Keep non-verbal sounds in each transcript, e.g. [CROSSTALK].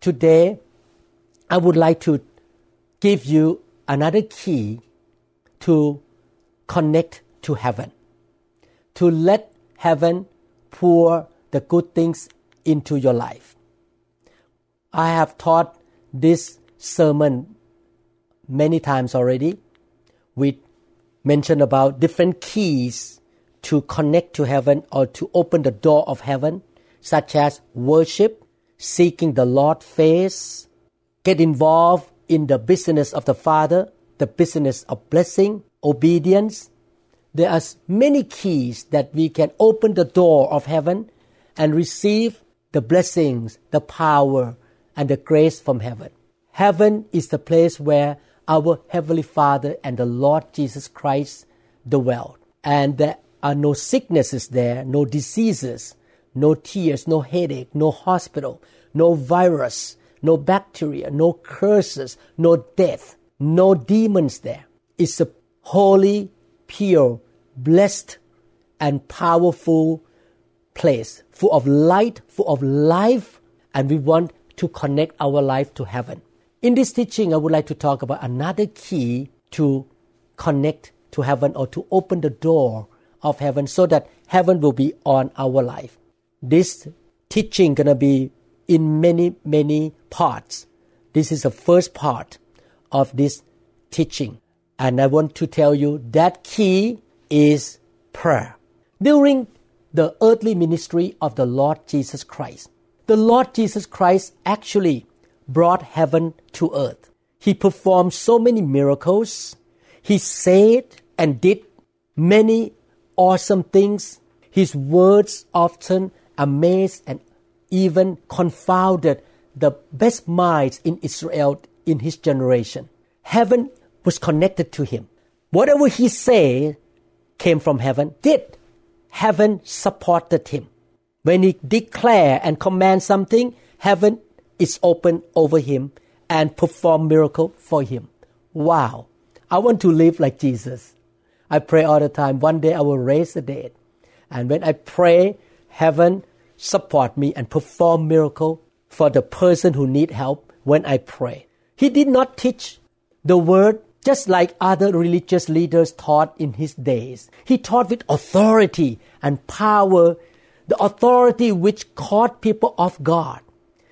Today, I would like to give you another key to connect to heaven, to let heaven pour the good things into your life. I have taught this sermon many times already. We mentioned about different keys to connect to heaven or to open the door of heaven, such as worship, seeking the Lord face, get involved in the business of the Father, the business of blessing, obedience. There are many keys that we can open the door of heaven and receive the blessings, the power, and the grace from heaven. Heaven is the place where our Heavenly Father and the Lord Jesus Christ dwell. And there are no sicknesses there, no diseases, no tears, no headache, no hospital, no virus, no bacteria, no curses, no death, no demons there. It's a holy, pure, blessed, and powerful place, full of light, full of life, and we want to connect our life to heaven. In this teaching, I would like to talk about another key to connect to heaven or to open the door of heaven so that heaven will be on our life. This teaching gonna be in many, many parts. This is the first part of this teaching. And I want to tell you that key is prayer. During the earthly ministry of the Lord Jesus Christ, the Lord Jesus Christ actually brought heaven to earth. He performed so many miracles. He said and did many awesome things. His words often amazed and even confounded the best minds in Israel in his generation. Heaven was connected to him. Whatever he said came from heaven, did. Heaven supported him. When he declare and command something, heaven is open over him and perform miracle for him. Wow. I want to live like Jesus. I pray all the time. One day I will raise the dead. And when I pray, heaven support me and perform miracle for the person who need help when I pray. He did not teach the word just like other religious leaders taught in his days. He taught with authority and power, the authority which caught people off guard.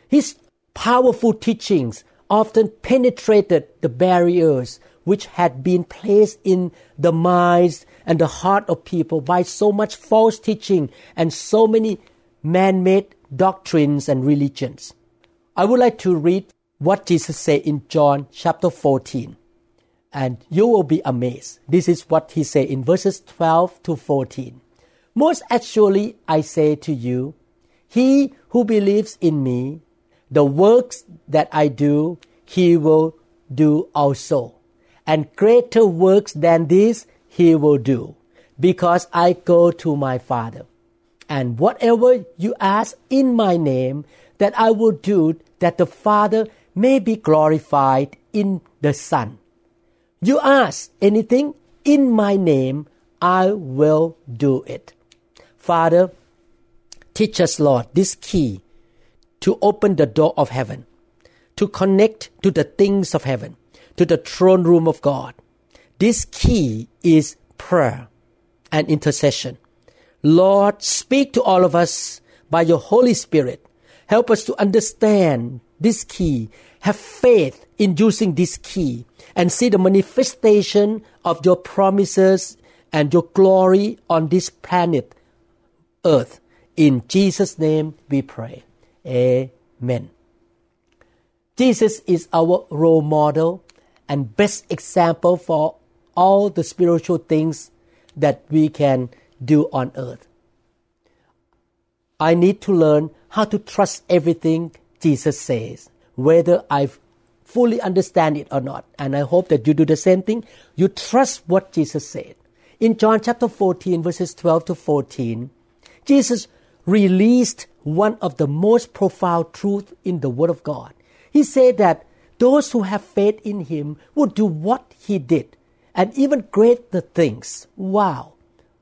His powerful teachings often penetrated the barriers which had been placed in the minds and the heart of people by so much false teaching and so many man made doctrines and religions. I would like to read what Jesus said in John chapter 14, and you will be amazed. This is what he said in verses 12 to 14. Most actually, I say to you, he who believes in me, the works that I do, he will do also. And greater works than this he will do, because I go to my Father. And whatever you ask in my name, that I will do, that the Father may be glorified in the Son. You ask anything in my name, I will do it. Father, teach us, Lord, this key to open the door of heaven, to connect to the things of heaven, to the throne room of God. This key is prayer and intercession. Lord, speak to all of us by your Holy Spirit. Help us to understand this key, have faith in using this key, and see the manifestation of your promises and your glory on this planet, earth. In Jesus' name we pray. Amen. Jesus is our role model and best example for all the spiritual things that we can do on earth. I need to learn how to trust everything Jesus says, whether I fully understand it or not. And I hope that you do the same thing. You trust what Jesus said. In John chapter 14, verses 12 to 14, Jesus released one of the most profound truths in the Word of God. He said that those who have faith in Him would do what He did and even greater things. Wow.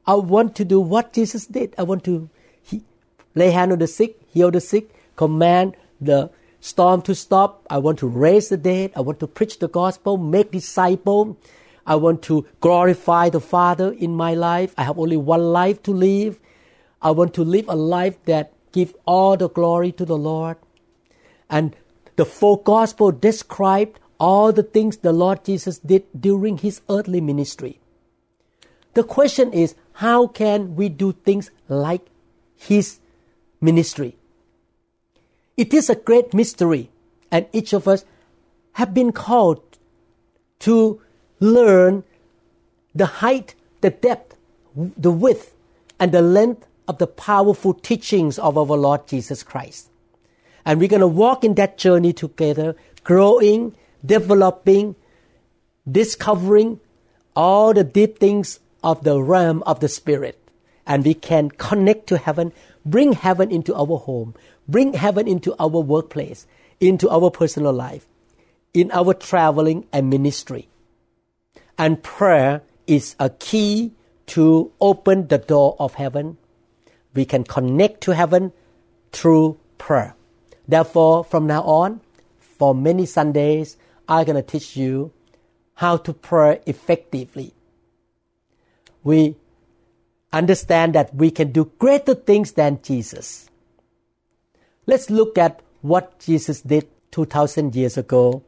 I want to do what Jesus did. I want to he, lay hand on the sick, heal the sick, command the storm to stop. I want to raise the dead. I want to preach the gospel, make disciples. I want to glorify the Father in my life. I have only one life to live. I want to live a life that give all the glory to the Lord. And the full gospel described all the things the Lord Jesus did during his earthly ministry. The question is, how can we do things like his ministry? It is a great mystery, and each of us have been called to learn the height, the depth, the width, and the length of the powerful teachings of our Lord Jesus Christ. And we're going to walk in that journey together, growing, developing, discovering all the deep things of the realm of the Spirit. And we can connect to heaven, bring heaven into our home, bring heaven into our workplace, into our personal life, in our traveling and ministry. And prayer is a key to open the door of heaven. We can connect to heaven through prayer. Therefore, from now on, for many Sundays, I'm going to teach you how to pray effectively. We understand that we can do greater things than Jesus. Let's look at what Jesus did 2000 years ago,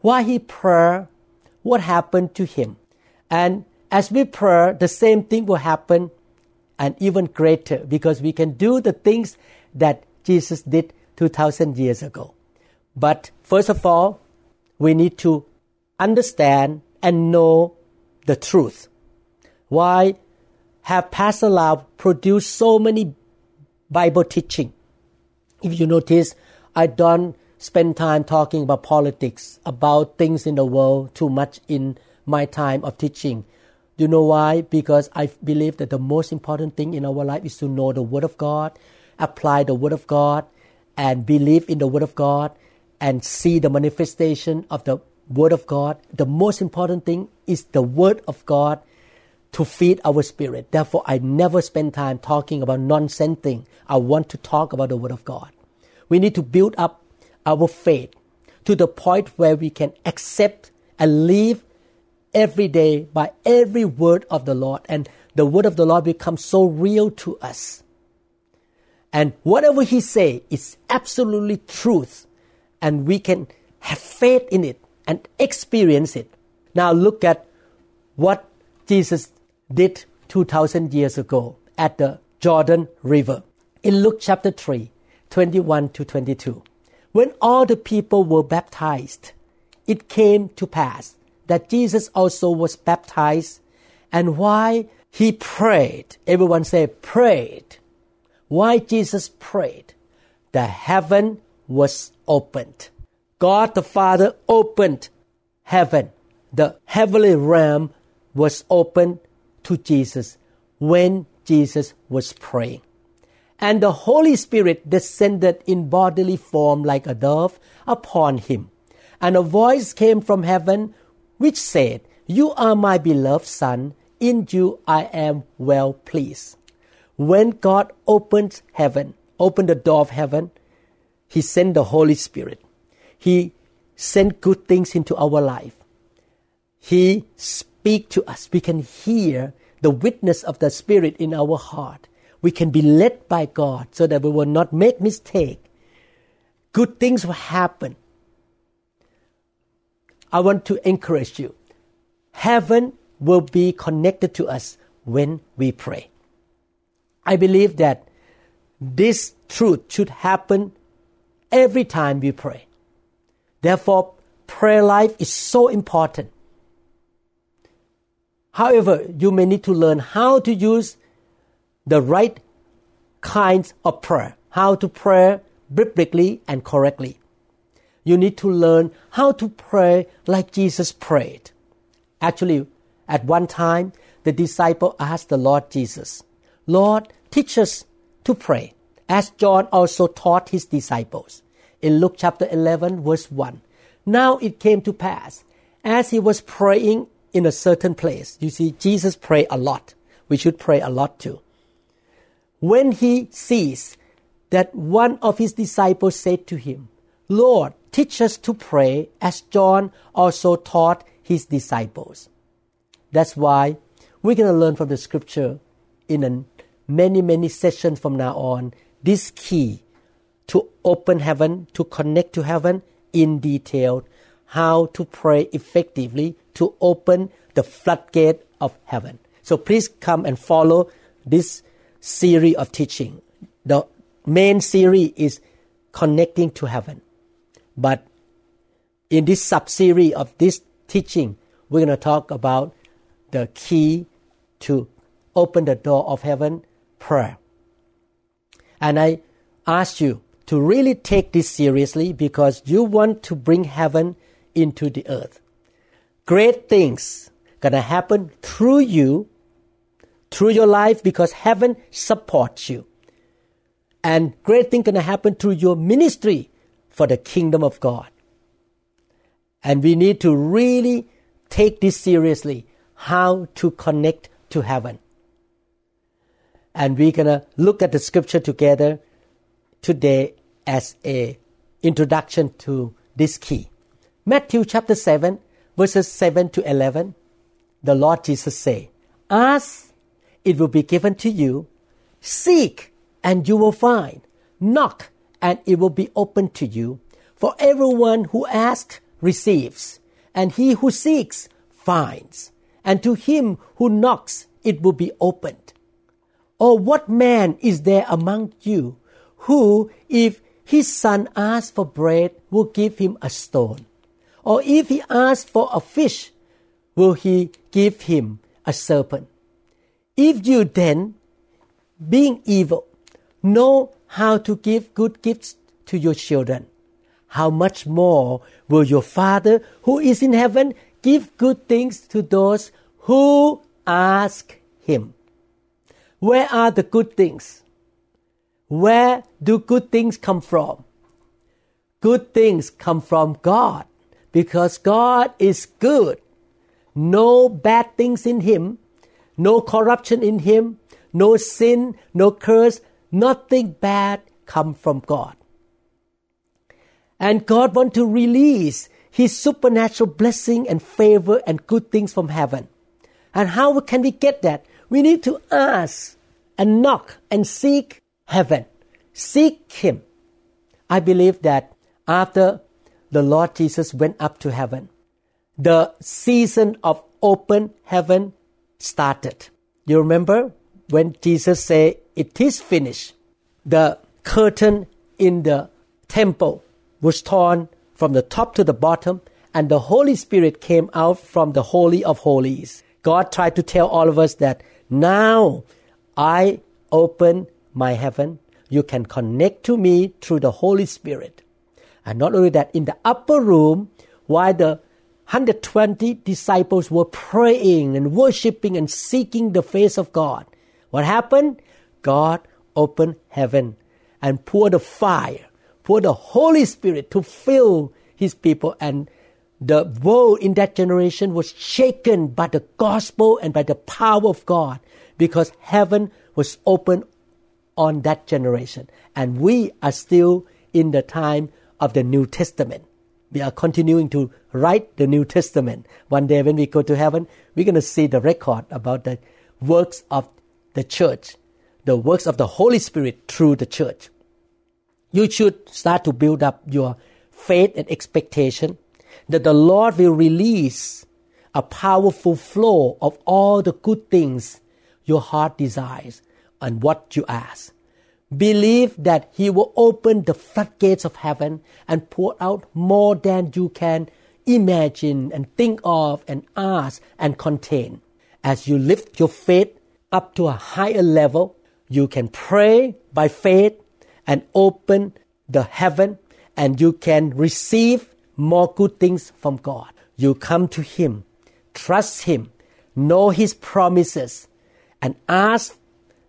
why he prayed, what happened to him. And as we pray, the same thing will happen and even greater because we can do the things that Jesus did 2000 years ago. But first of all, we need to understand and know the truth. Why have Pastor Lau produced so many Bible teaching? If you notice, I don't spend time talking about politics, about things in the world too much in my time of teaching. You know why? Because I believe that the most important thing in our life is to know the Word of God, apply the Word of God, and believe in the Word of God, and see the manifestation of the Word of God. The most important thing is the Word of God to feed our spirit. Therefore, I never spend time talking about nonsense thing. I want to talk about the Word of God. We need to build up our faith to the point where we can accept and live every day by every word of the Lord. And the word of the Lord becomes so real to us. And whatever He say is absolutely truth. And we can have faith in it and experience it. Now look at what Jesus did 2000 years ago at the Jordan River. In Luke chapter 3, 21 to 22. When all the people were baptized, it came to pass that Jesus also was baptized, and why he prayed, everyone say prayed. Why Jesus prayed? The heaven was opened. God the Father opened heaven. The heavenly realm was opened to Jesus when Jesus was praying. And the Holy Spirit descended in bodily form like a dove upon him. And a voice came from heaven which said, You are my beloved Son, in you I am well pleased. When God opened heaven, opened the door of heaven, He sent the Holy Spirit. He sent good things into our life. He speak to us. We can hear the witness of the Spirit in our heart. We can be led by God so that we will not make mistake. Good things will happen. I want to encourage you. Heaven will be connected to us when we pray. I believe that this truth should happen every time we pray. Therefore, prayer life is so important. However, you may need to learn how to use the right kinds of prayer, how to pray biblically and correctly. You need to learn how to pray like Jesus prayed. Actually, at one time, the disciple asked the Lord Jesus, Lord, teach us to pray, as John also taught his disciples. In Luke chapter 11, verse 1. Now it came to pass, as he was praying in a certain place. You see, Jesus prayed a lot. We should pray a lot too. When he sees that one of his disciples said to him, Lord, teach us to pray as John also taught his disciples. That's why we're going to learn from the scripture in many, many sessions from now on this key to open heaven, to connect to heaven in detail, how to pray effectively to open the floodgate of heaven. So please come and follow this series of teaching. The main series is connecting to heaven. But in this sub series of this teaching, we're going to talk about the key to open the door of heaven prayer. And I ask you to really take this seriously because you want to bring heaven into the earth. Great things gonna happen through you, through your life because heaven supports you. And great things gonna happen through your ministry for the kingdom of God. And we need to really take this seriously how to connect to heaven. And we're going to look at the scripture together today as a introduction to this key. Matthew chapter 7 verses 7 to 11 the Lord Jesus say, ask it will be given to you seek and you will find knock and it will be opened to you for everyone who asks receives and he who seeks finds and to him who knocks it will be opened. Or what man is there among you who, if his son asks for bread, will give him a stone? Or if he asks for a fish, will he give him a serpent? If you then, being evil, know how to give good gifts to your children, how much more will your Father who is in heaven give good things to those who ask Him. Where are the good things? Where do good things come from? Good things come from God because God is good. No bad things in Him, no corruption in Him, no sin, no curse, nothing bad come from God. And God wants to release His supernatural blessing and favor and good things from heaven. And how can we get that? We need to ask and knock and seek heaven. Seek Him. I believe that after the Lord Jesus went up to heaven, the season of open heaven started. You remember when Jesus said, It is finished? The curtain in the temple was torn from the top to the bottom, and the Holy Spirit came out from the Holy of Holies. God tried to tell all of us that now I open my heaven. You can connect to me through the Holy Spirit. And not only that, in the upper room, while the 120 disciples were praying and worshiping and seeking the face of God, what happened? God opened heaven and poured the fire, poured the Holy Spirit to fill his people and the world in that generation was shaken by the gospel and by the power of God because heaven was open on that generation. And we are still in the time of the New Testament. We are continuing to write the New Testament. One day when we go to heaven, we're going to see the record about the works of the church, the works of the Holy Spirit through the church. You should start to build up your faith and expectation that the Lord will release a powerful flow of all the good things your heart desires and what you ask. Believe that He will open the floodgates of heaven and pour out more than you can imagine and think of and ask and contain. As you lift your faith up to a higher level, you can pray by faith and open the heaven and you can receive more good things from God. You come to Him, trust Him, know His promises, and ask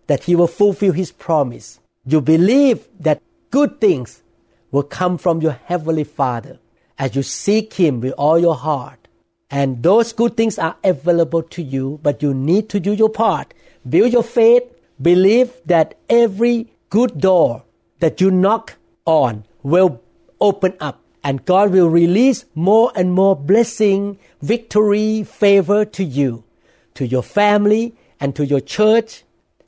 that He will fulfill His promise. You believe that good things will come from your Heavenly Father as you seek Him with all your heart. And those good things are available to you, but you need to do your part. Build your faith, believe that every good door that you knock on will open up and God will release more and more blessing, victory, favor to you, to your family, and to your church,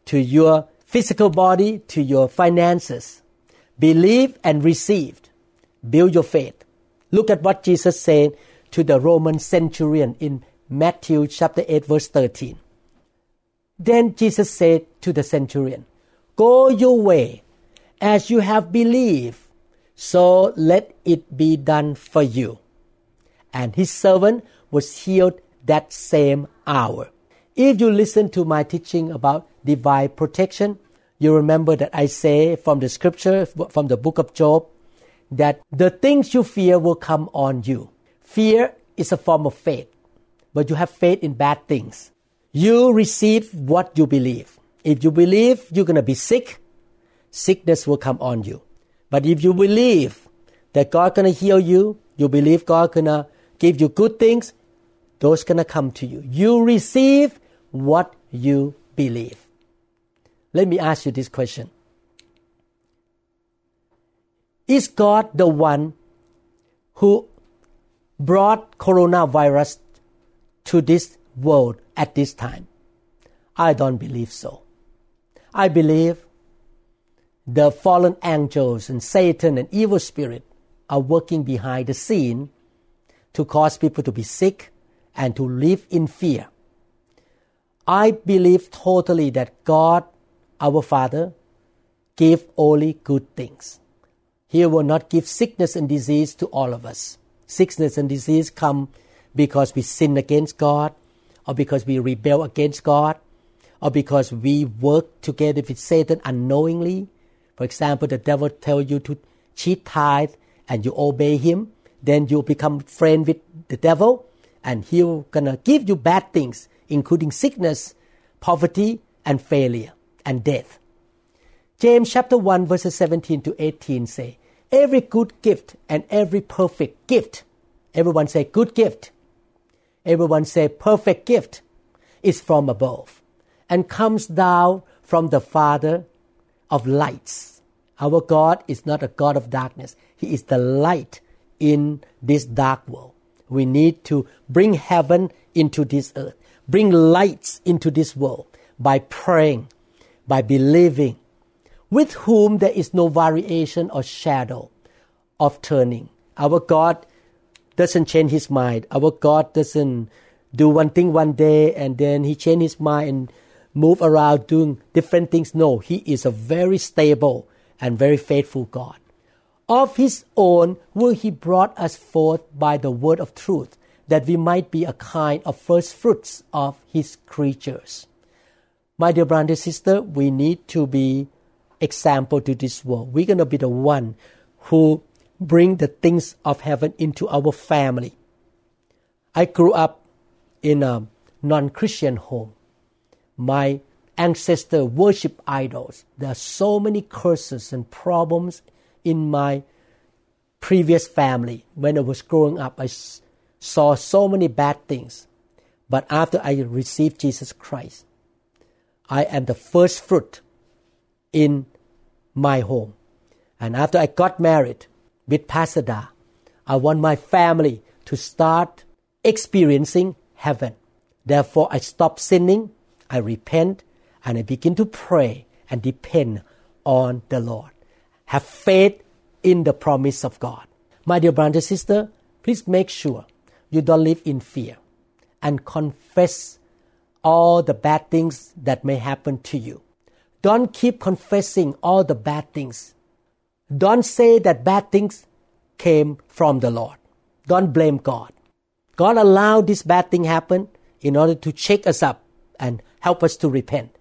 to your physical body, to your finances. Believe and receive. Build your faith. Look at what Jesus said to the Roman centurion in Matthew chapter 8 verse 13. Then Jesus said to the centurion, Go your way as you have believed so let it be done for you. And his servant was healed that same hour. If you listen to my teaching about divine protection, you remember that I say from the scripture, from the book of Job, that the things you fear will come on you. Fear is a form of faith, but you have faith in bad things. You receive what you believe. If you believe you're going to be sick, sickness will come on you. But if you believe that God gonna heal you, you believe God gonna give you good things, those gonna come to you. You receive what you believe. Let me ask you this question. Is God the one who brought coronavirus to this world at this time? I don't believe so. I believe the fallen angels and Satan and evil spirit are working behind the scene to cause people to be sick and to live in fear. I believe totally that God, our Father, give only good things. He will not give sickness and disease to all of us. Sickness and disease come because we sin against God, or because we rebel against God, or because we work together with Satan unknowingly, for example, the devil tell you to cheat tithe and you obey him, then you become friend with the devil and he'll gonna give you bad things, including sickness, poverty, and failure, and death. James chapter 1 verses 17 to 18 say, Every good gift and every perfect gift, everyone say good gift, everyone say perfect gift, is from above and comes down from the Father of lights. Our God is not a God of darkness. He is the light in this dark world. We need to bring heaven into this earth, bring lights into this world by praying, by believing, with whom there is no variation or shadow of turning. Our God doesn't change his mind. Our God doesn't do one thing one day and then he change his mind and move around doing different things. No, He is a very stable and very faithful God. Of His own will He brought us forth by the word of truth, that we might be a kind of first fruits of His creatures. My dear brother and sister, we need to be example to this world. We're going to be the one who bring the things of heaven into our family. I grew up in a non-Christian home my ancestor worship idols. There are so many curses and problems in my previous family. When I was growing up, I saw so many bad things. But after I received Jesus Christ, I am the first fruit in my home. And after I got married with Pasada, I want my family to start experiencing heaven. Therefore, I stopped sinning I repent and I begin to pray and depend on the Lord. Have faith in the promise of God. My dear brother and sister, please make sure you don't live in fear and confess all the bad things that may happen to you. Don't keep confessing all the bad things. Don't say that bad things came from the Lord. Don't blame God. God allowed this bad thing happen in order to shake us up and help us to repent.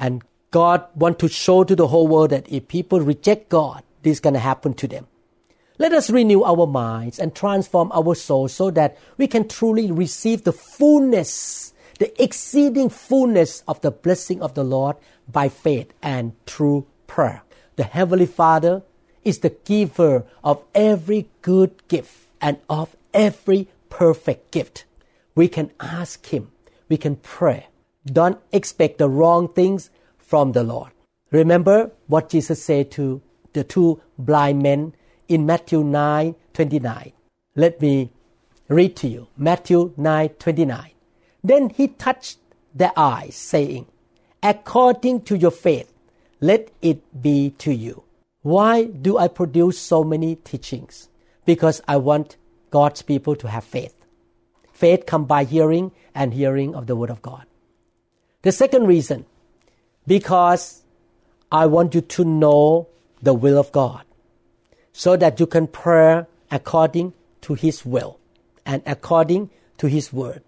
And God want to show to the whole world that if people reject God, this is going to happen to them. Let us renew our minds and transform our souls so that we can truly receive the fullness, the exceeding fullness of the blessing of the Lord by faith and through prayer. The Heavenly Father is the giver of every good gift and of every perfect gift. We can ask Him, we can pray. Don't expect the wrong things from the Lord. Remember what Jesus said to the two blind men in Matthew 9 29. Let me read to you Matthew 9 29. Then he touched their eyes, saying, According to your faith, let it be to you. Why do I produce so many teachings? Because I want God's people to have faith. Faith comes by hearing and hearing of the Word of God. The second reason, because I want you to know the will of God so that you can pray according to His will and according to His Word.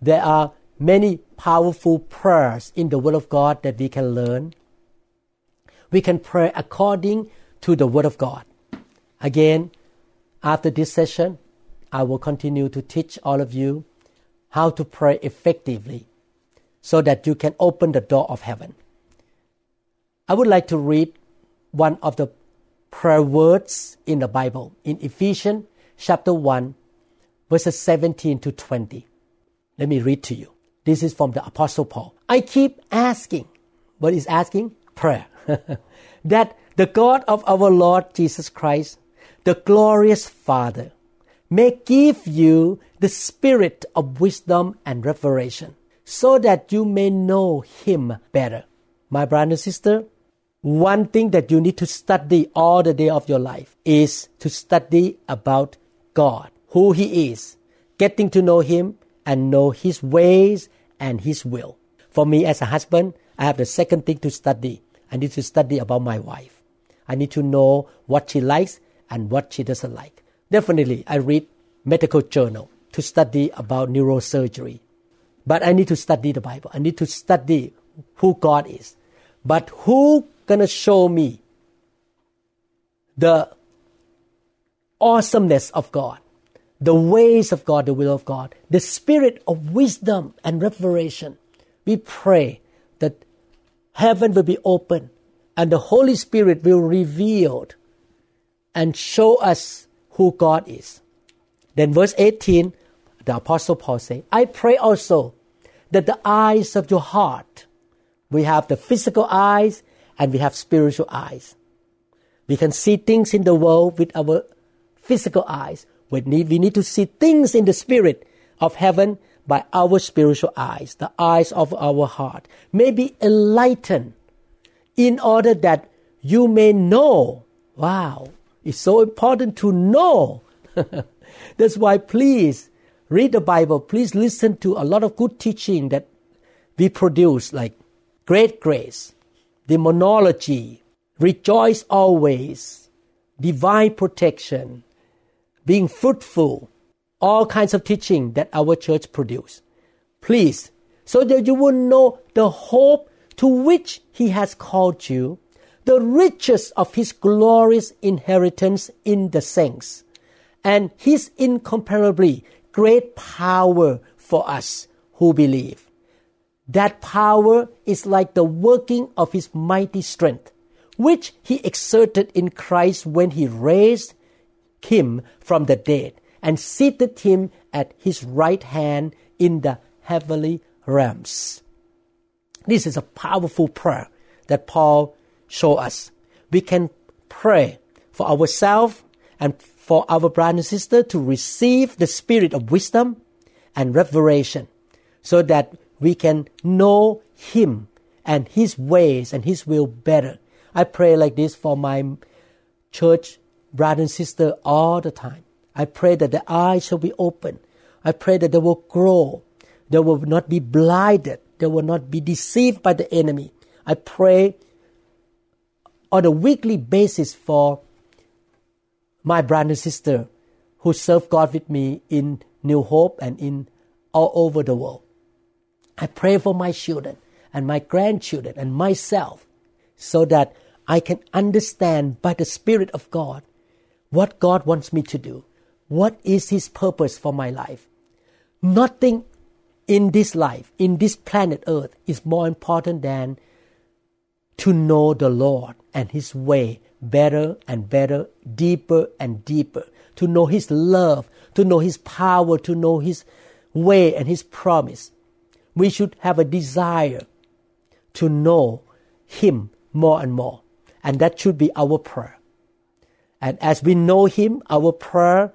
There are many powerful prayers in the Word of God that we can learn. We can pray according to the Word of God. Again, after this session, I will continue to teach all of you how to pray effectively so that you can open the door of heaven. I would like to read one of the prayer words in the Bible in Ephesians chapter 1, verses 17 to 20. Let me read to you. This is from the Apostle Paul. I keep asking, what is asking? Prayer. [LAUGHS] that the God of our Lord Jesus Christ, the glorious Father, may give you the spirit of wisdom and revelation, so that you may know Him better. My brother and sister, one thing that you need to study all the day of your life is to study about God, who He is, getting to know Him and know His ways and His will. For me as a husband, I have the second thing to study. I need to study about my wife. I need to know what she likes and what she doesn't like. Definitely, I read medical journal to study about neurosurgery. But I need to study the Bible. I need to study who God is. But who gonna show me the awesomeness of God, the ways of God, the will of God, the spirit of wisdom and revelation. We pray that heaven will be open and the Holy Spirit will reveal and show us who God is. Then verse 18, the Apostle Paul says, I pray also that the eyes of your heart, we have the physical eyes and we have spiritual eyes. We can see things in the world with our physical eyes. We need, we need to see things in the spirit of heaven by our spiritual eyes, the eyes of our heart, may be enlightened in order that you may know. Wow, it's so important to know. [LAUGHS] That's why please read the Bible. Please listen to a lot of good teaching that we produce, like Great Grace, demonology, rejoice always, divine protection, being fruitful, all kinds of teaching that our church produce. Please, so that you will know the hope to which He has called you, the riches of His glorious inheritance in the saints, and His incomparably great power for us who believe. That power is like the working of his mighty strength, which he exerted in Christ when he raised him from the dead and seated him at his right hand in the heavenly realms. This is a powerful prayer that Paul showed us. We can pray for ourselves and for our brother and sister to receive the spirit of wisdom and revelation so that we can know Him and His ways and His will better. I pray like this for my church brother and sister all the time. I pray that the eyes shall be open. I pray that they will grow. They will not be blinded. They will not be deceived by the enemy. I pray on a weekly basis for my brother and sister who serve God with me in New Hope and in all over the world. I pray for my children and my grandchildren and myself so that I can understand by the Spirit of God what God wants me to do. What is His purpose for my life? Nothing in this life, in this planet Earth, is more important than to know the Lord and His way better and better, deeper and deeper, to know His love, to know His power, to know His way and His promise. We should have a desire to know Him more and more. And that should be our prayer. And as we know Him, our prayer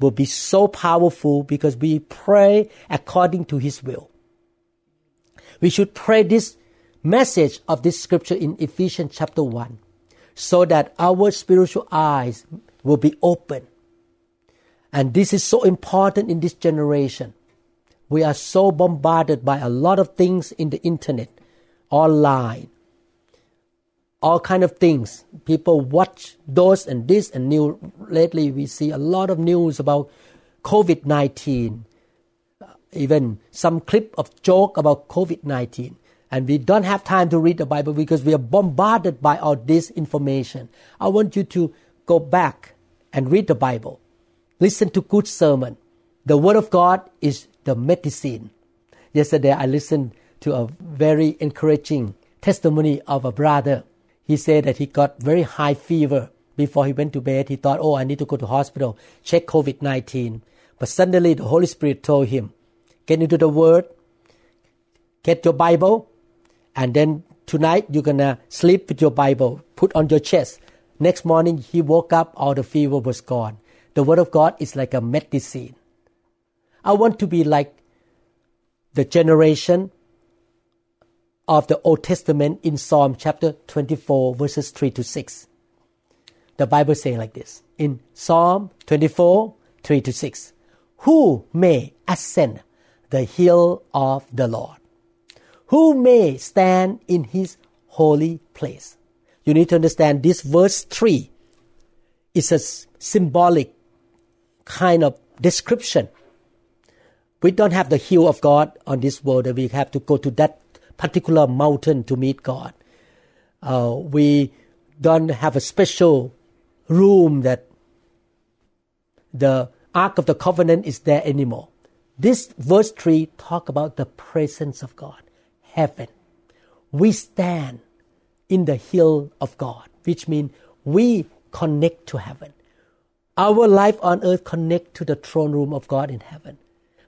will be so powerful because we pray according to His will. We should pray this message of this scripture in Ephesians chapter 1 so that our spiritual eyes will be open. And this is so important in this generation. We are so bombarded by a lot of things in the internet, online, all kind of things. People watch those and this and new. Lately, we see a lot of news about COVID nineteen, even some clip of joke about COVID nineteen. And we don't have time to read the Bible because we are bombarded by all this information. I want you to go back and read the Bible. Listen to good sermon. The Word of God is the medicine. Yesterday, I listened to a very encouraging testimony of a brother he said that he got very high fever before he went to bed. He thought, oh, I need to go to hospital, check COVID 19. But suddenly the Holy Spirit told him, get into the Word, get your Bible, and then tonight you're to sleep with your Bible, put on your chest. Next morning he woke up, all the fever was gone. The Word of God is like a medicine. I want to be like the generation of the Old Testament in Psalm chapter 24, verses 3 to 6. The Bible says like this in Psalm 24, 3 to 6. Who may ascend the hill of the Lord? Who may stand in his holy place? You need to understand this verse 3 is a symbolic kind of description. We don't have the hill of God on this world that we have to go to that particular mountain to meet God. Uh, we don't have a special room that the Ark of the Covenant is there anymore. This verse 3 talk about the presence of God, heaven. We stand in the hill of God, which means we connect to heaven. Our life on earth connect to the throne room of God in heaven.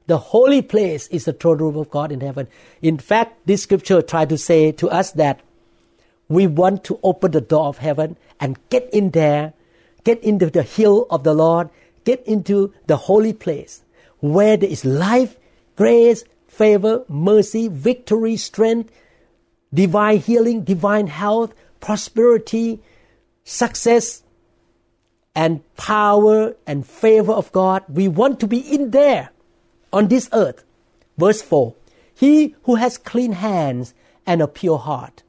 The holy place is the throne room of God in heaven. In fact, this scripture tries to say to us that we want to open the door of heaven and get in there, get into the hill of the Lord, get into the holy place where there is life, grace, favor, mercy, victory, strength, divine healing, divine health, prosperity, success, and power and favor of God. We want to be in there on this earth. Verse 4 He who has clean hands and a pure heart,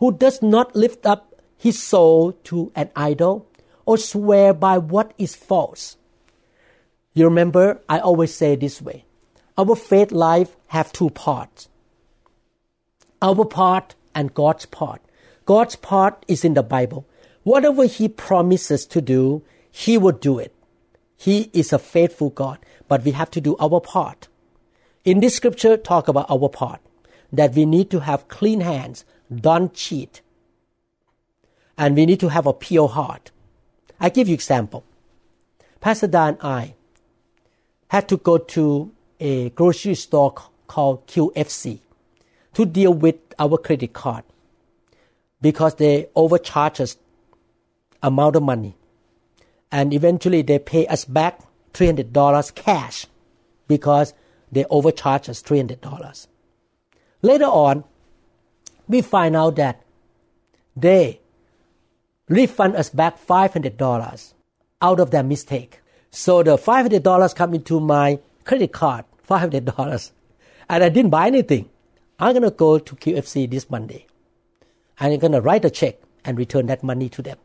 who does not lift up his soul to an idol or swear by what is false. You remember, I always say this way our faith life have two parts our part and God's part. God's part is in the Bible. Whatever He promises to do, He will do it. He is a faithful God but we have to do our part. In this scripture, talk about our part that we need to have clean hands, don't cheat, and we need to have a pure heart. I give you example. Pastor Dan and I had to go to a grocery store called QFC to deal with our credit card because they overcharge us amount of money and eventually they pay us back $300 cash because they overcharge us $300. Later on, we find out that they refund us back $500 out of their mistake. So the $500 come into my credit card, $500, and I didn't buy anything. I'm going to go to QFC this Monday. I'm going to write a check and return that money to them.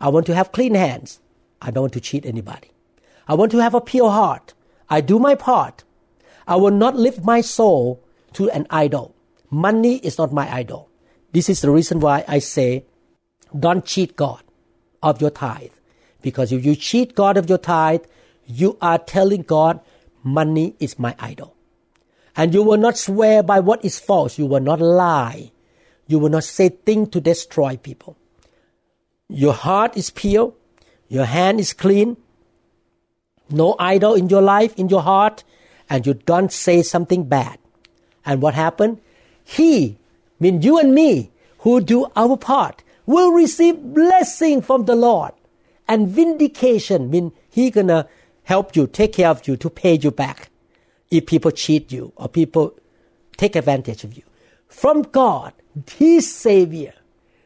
I want to have clean hands. I don't want to cheat anybody. I want to have a pure heart. I do my part. I will not lift my soul to an idol. Money is not my idol. This is the reason why I say Don't cheat God of your tithe. Because if you cheat God of your tithe, you are telling God, money is my idol. And you will not swear by what is false. You will not lie. You will not say things to destroy people. Your heart is pure. Your hand is clean. No idol in your life, in your heart. And you don't say something bad. And what happened? He, mean you and me, who do our part, will receive blessing from the Lord. And vindication, mean he gonna help you, take care of you, to pay you back if people cheat you or people take advantage of you. From God, His Savior.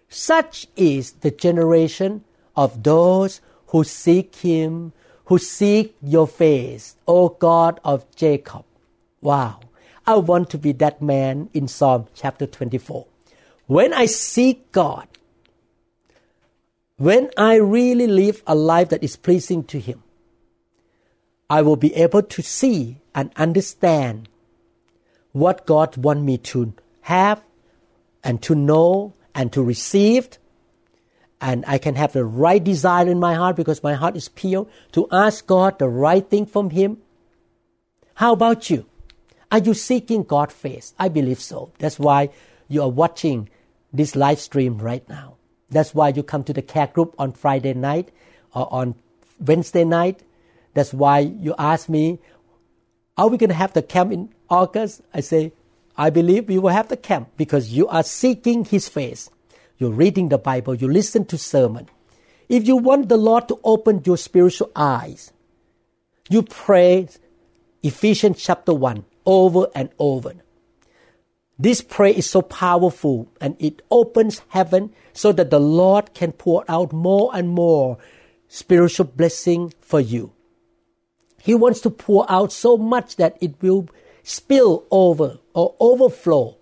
Such is the generation of those who seek Him, who seek your face, O God of Jacob. Wow. I want to be that man in Psalm chapter 24. When I seek God, when I really live a life that is pleasing to Him, I will be able to see and understand what God wants me to have and to know and to receive. And I can have the right desire in my heart because my heart is pure to ask God the right thing from Him. How about you? Are you seeking God's face? I believe so. That's why you are watching this live stream right now. That's why you come to the care group on Friday night or on Wednesday night. That's why you ask me, are we going to have the camp in August? I say, I believe we will have the camp because you are seeking His face. You're reading the Bible, you listen to sermon. If you want the Lord to open your spiritual eyes, you pray Ephesians chapter 1 over and over. This prayer is so powerful and it opens heaven so that the Lord can pour out more and more spiritual blessing for you. He wants to pour out so much that it will spill over or overflow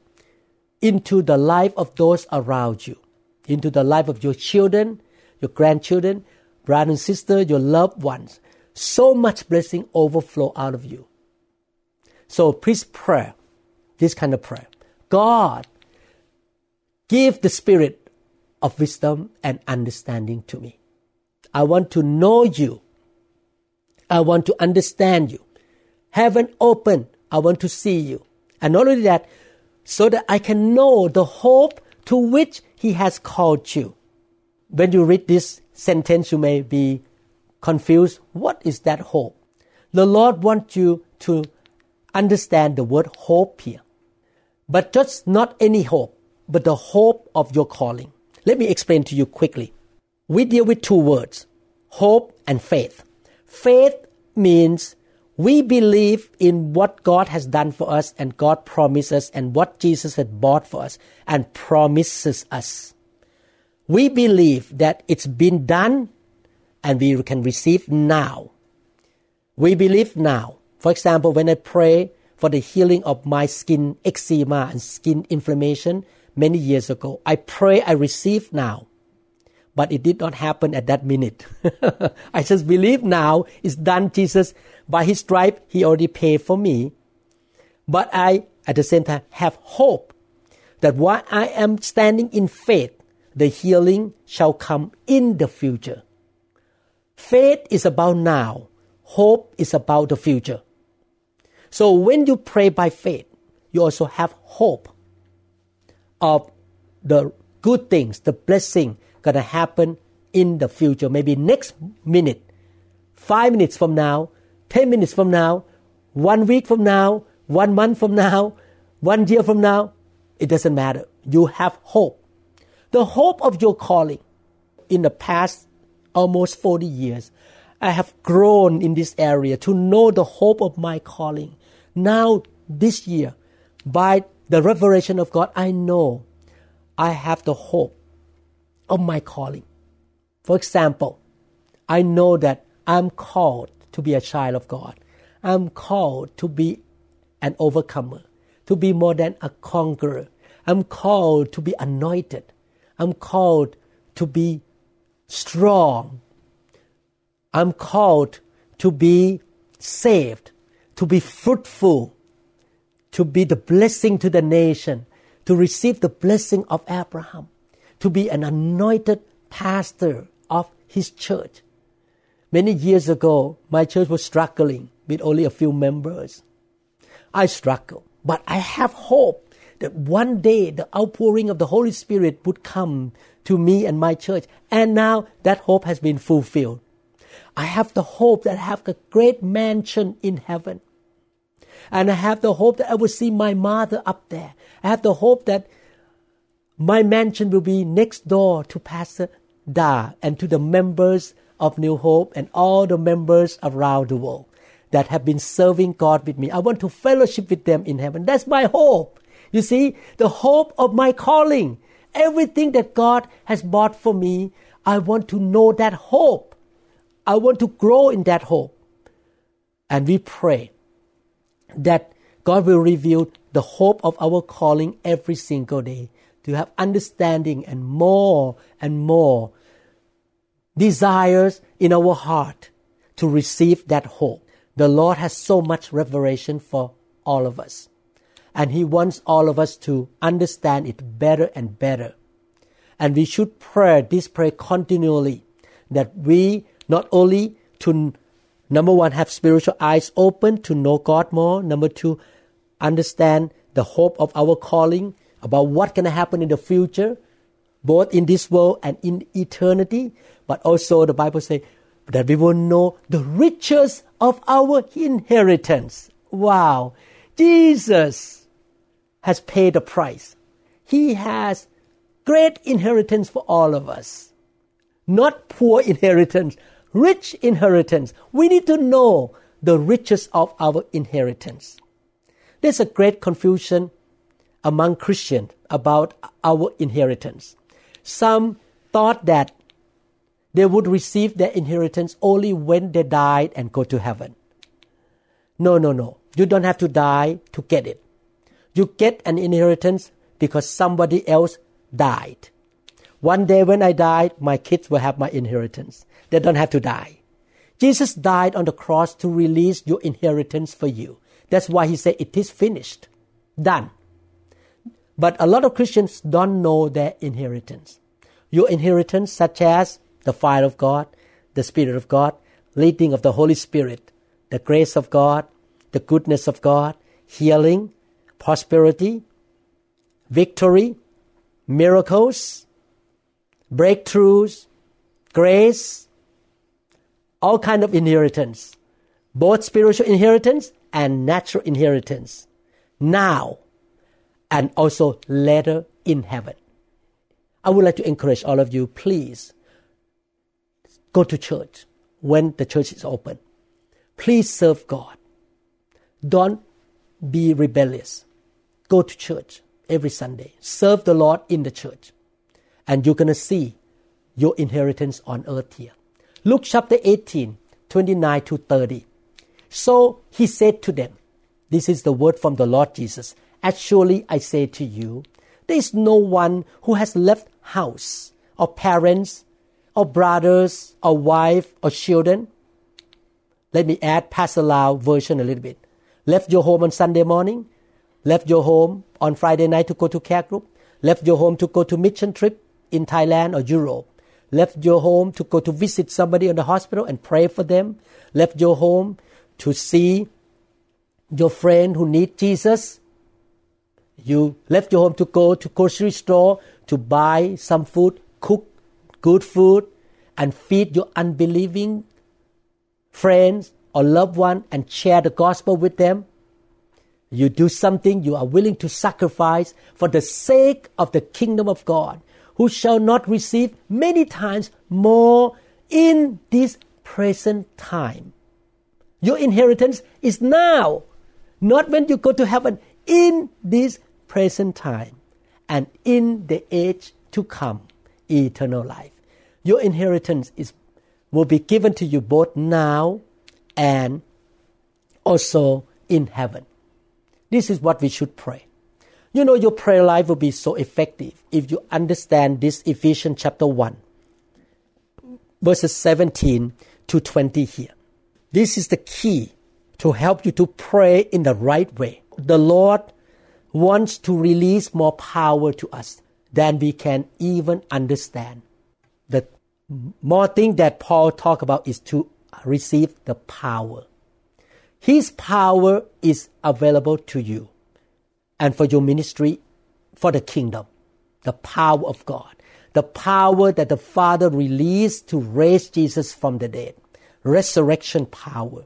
into the life of those around you, into the life of your children, your grandchildren, brother and sister, your loved ones. So much blessing overflow out of you. So please pray this kind of prayer. God, give the spirit of wisdom and understanding to me. I want to know you I want to understand you. Heaven open. I want to see you. And not only that, so that I can know the hope to which He has called you. When you read this sentence, you may be confused. What is that hope? The Lord wants you to understand the word hope here. But just not any hope, but the hope of your calling. Let me explain to you quickly. We deal with two words hope and faith. Faith means we believe in what God has done for us and God promises and what Jesus had bought for us and promises us. We believe that it's been done and we can receive now. We believe now. For example, when I pray for the healing of my skin eczema and skin inflammation many years ago, I pray I receive now but it did not happen at that minute. [LAUGHS] I just believe now it's done. Jesus, by his stripe, he already paid for me. But I, at the same time, have hope that while I am standing in faith, the healing shall come in the future. Faith is about now. Hope is about the future. So when you pray by faith, you also have hope of the good things, the blessing going to happen in the future, maybe next minute, five minutes from now, 10 minutes from now, one week from now, one month from now, one year from now. It doesn't matter. You have hope. The hope of your calling. In the past almost 40 years, I have grown in this area to know the hope of my calling. Now, this year, by the revelation of God, I know I have the hope of my calling. For example, I know that I'm called to be a child of God. I'm called to be an overcomer, to be more than a conqueror. I'm called to be anointed. I'm called to be strong. I'm called to be saved, to be fruitful, to be the blessing to the nation, to receive the blessing of Abraham to be an anointed pastor of his church. Many years ago, my church was struggling with only a few members. I struggled, but I have hope that one day the outpouring of the Holy Spirit would come to me and my church. And now that hope has been fulfilled. I have the hope that I have a great mansion in heaven. And I have the hope that I will see my mother up there. I have the hope that my mansion will be next door to Pastor Da and to the members of New Hope and all the members around the world that have been serving God with me. I want to fellowship with them in heaven. That's my hope. You see, the hope of my calling. Everything that God has bought for me, I want to know that hope. I want to grow in that hope. And we pray that God will reveal the hope of our calling every single day to have understanding and more and more desires in our heart to receive that hope. The Lord has so much revelation for all of us. And He wants all of us to understand it better and better. And we should pray this prayer continually that we not only to number one have spiritual eyes open to know God more, number two understand the hope of our calling about what can happen in the future, both in this world and in eternity. But also the Bible says that we will know the riches of our inheritance. Wow. Jesus has paid the price. He has great inheritance for all of us. Not poor inheritance, rich inheritance. We need to know the riches of our inheritance. There's a great confusion among Christians about our inheritance. Some thought that they would receive their inheritance only when they died and go to heaven. No, no, no. You don't have to die to get it. You get an inheritance because somebody else died. One day when I die, my kids will have my inheritance. They don't have to die. Jesus died on the cross to release your inheritance for you. That's why he said, It is finished. Done. But a lot of Christians don't know their inheritance. Your inheritance, such as the fire of God, the Spirit of God, leading of the Holy Spirit, the grace of God, the goodness of God, healing, prosperity, victory, miracles, breakthroughs, grace, all kind of inheritance, both spiritual inheritance and natural inheritance. Now, and also later in heaven. I would like to encourage all of you, please go to church when the church is open. Please serve God. Don't be rebellious. Go to church every Sunday. Serve the Lord in the church. And you're going to see your inheritance on earth here. Luke chapter 18, 29 to 30. So he said to them, This is the word from the Lord Jesus. Actually, I say to you, there is no one who has left house or parents or brothers or wife or children. Let me add Pastor Lau version a little bit. Left your home on Sunday morning, left your home on Friday night to go to care group, left your home to go to mission trip in Thailand or Europe, left your home to go to visit somebody in the hospital and pray for them, left your home to see your friend who need Jesus, you left your home to go to grocery store to buy some food, cook good food, and feed your unbelieving friends or loved one and share the gospel with them. You do something you are willing to sacrifice for the sake of the kingdom of God, who shall not receive many times more in this present time. Your inheritance is now, not when you go to heaven, in this present time and in the age to come, eternal life. Your inheritance is, will be given to you both now and also in heaven. This is what we should pray. You know, your prayer life will be so effective if you understand this Ephesians chapter 1, verses 17 to 20 here. This is the key to help you to pray in the right way. The Lord wants to release more power to us than we can even understand. the more thing that Paul talk about is to receive the power. His power is available to you and for your ministry for the kingdom. The power of God. The power that the Father released to raise Jesus from the dead. Resurrection power.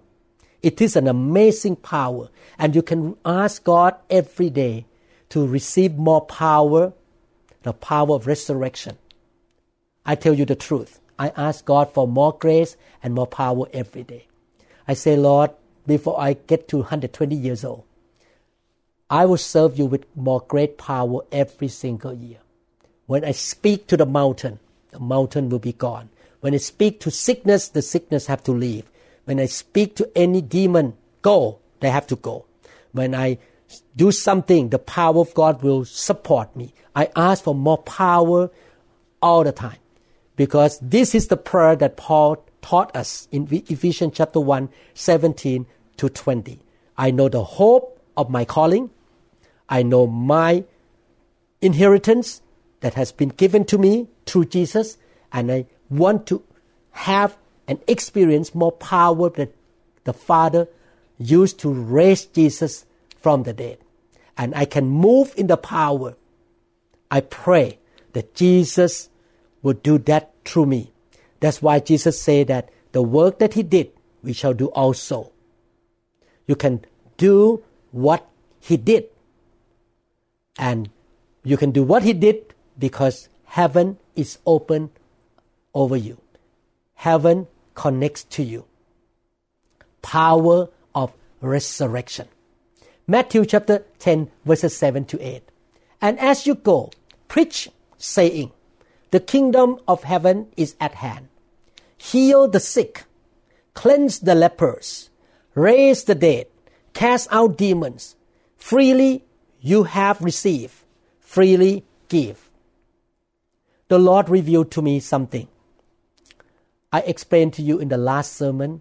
It is an amazing power. And you can ask God every day to receive more power, the power of resurrection. I tell you the truth. I ask God for more grace and more power every day. I say, Lord, before I get to 120 years old, I will serve you with more great power every single year. When I speak to the mountain, the mountain will be gone. When I speak to sickness, the sickness have to leave. When I speak to any demon, go, they have to go. When I do something, the power of God will support me. I ask for more power all the time because this is the prayer that Paul taught us in Ephesians chapter 1, 17 to 20. I know the hope of my calling. I know my inheritance that has been given to me through Jesus, and I want to have and experience more power that the Father used to raise Jesus from the dead. And I can move in the power. I pray that Jesus would do that through me. That's why Jesus said that the work that he did, we shall do also. You can do what he did. And you can do what he did because heaven is open over you. Heaven connects to you. Power of resurrection. Matthew chapter 10, verses 7 to 8. And as you go, preach, saying, The kingdom of heaven is at hand. Heal the sick, cleanse the lepers, raise the dead, cast out demons. Freely you have received, freely give. The Lord revealed to me something. I explained to you in the last sermon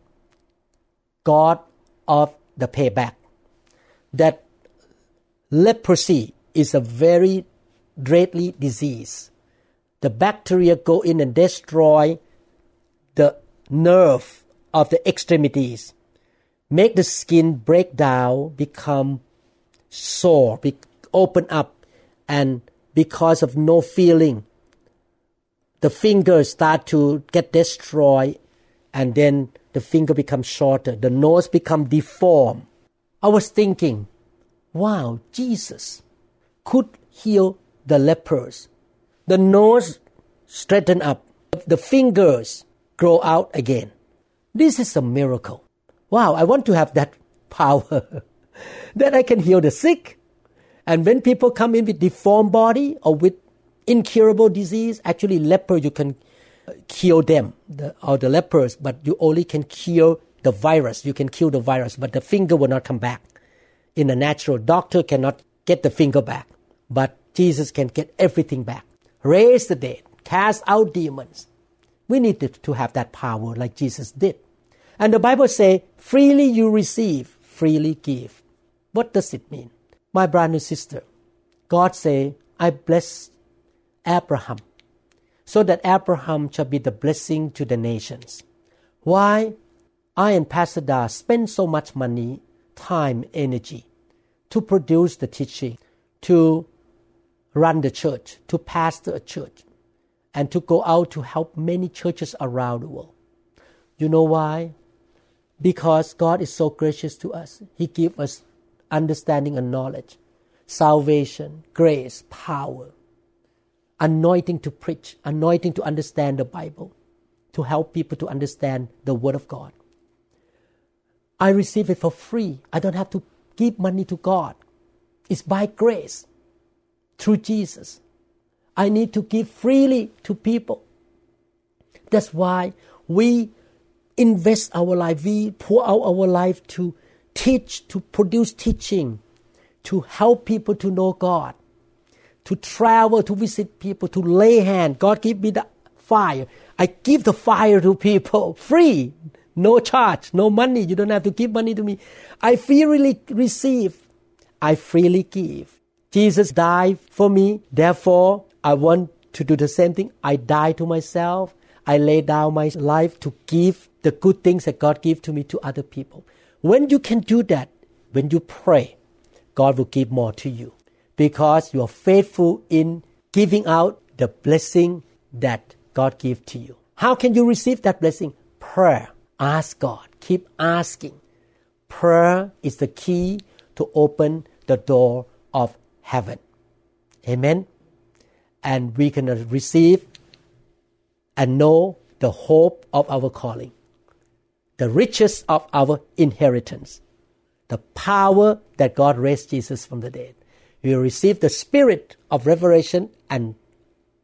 God of the payback that leprosy is a very deadly disease. The bacteria go in and destroy the nerve of the extremities, make the skin break down, become sore, be, open up, and because of no feeling, the fingers start to get destroyed, and then the finger becomes shorter, the nose become deformed, I was thinking, wow, Jesus could heal the lepers. The nose straighten up, the fingers grow out again. This is a miracle. Wow, I want to have that [LAUGHS] power that I can heal the sick. And when people come in with deformed body or with incurable disease, actually leper you can uh, cure them the, or the lepers, but you only can cure the virus. You can kill the virus, but the finger will not come back. In a natural, doctor cannot get the finger back, but Jesus can get everything back. Raise the dead, cast out demons. We need to, have that power like Jesus did. And the Bible say, freely you receive, freely give. What does it mean? My brother and sister, God say, I bless Abraham so that Abraham shall be the blessing to the nations. Why? I and Pastor Da spend so much money, time, energy to produce the teaching, to run the church, to pastor a church, and to go out to help many churches around the world. You know why? Because God is so gracious to us. He gives us understanding and knowledge, salvation, grace, power, anointing to preach, anointing to understand the Bible, to help people to understand the Word of God. I receive it for free. I don't have to give money to God. It's by grace through Jesus. I need to give freely to people. That's why we invest our life, we pour out our life to teach, to produce teaching, to help people to know God, to travel, to visit people, to lay hand. God give me the fire. I give the fire to people [LAUGHS] free. No charge, no money. You don't have to give money to me. I freely receive. I freely give. Jesus died for me. Therefore, I want to do the same thing. I die to myself. I lay down my life to give the good things that God gave to me to other people. When you can do that, when you pray, God will give more to you because you are faithful in giving out the blessing that God gave to you. How can you receive that blessing? Prayer. Ask God. Keep asking. Prayer is the key to open the door of heaven. Amen. And we can receive and know the hope of our calling, the riches of our inheritance, the power that God raised Jesus from the dead. We receive the spirit of revelation and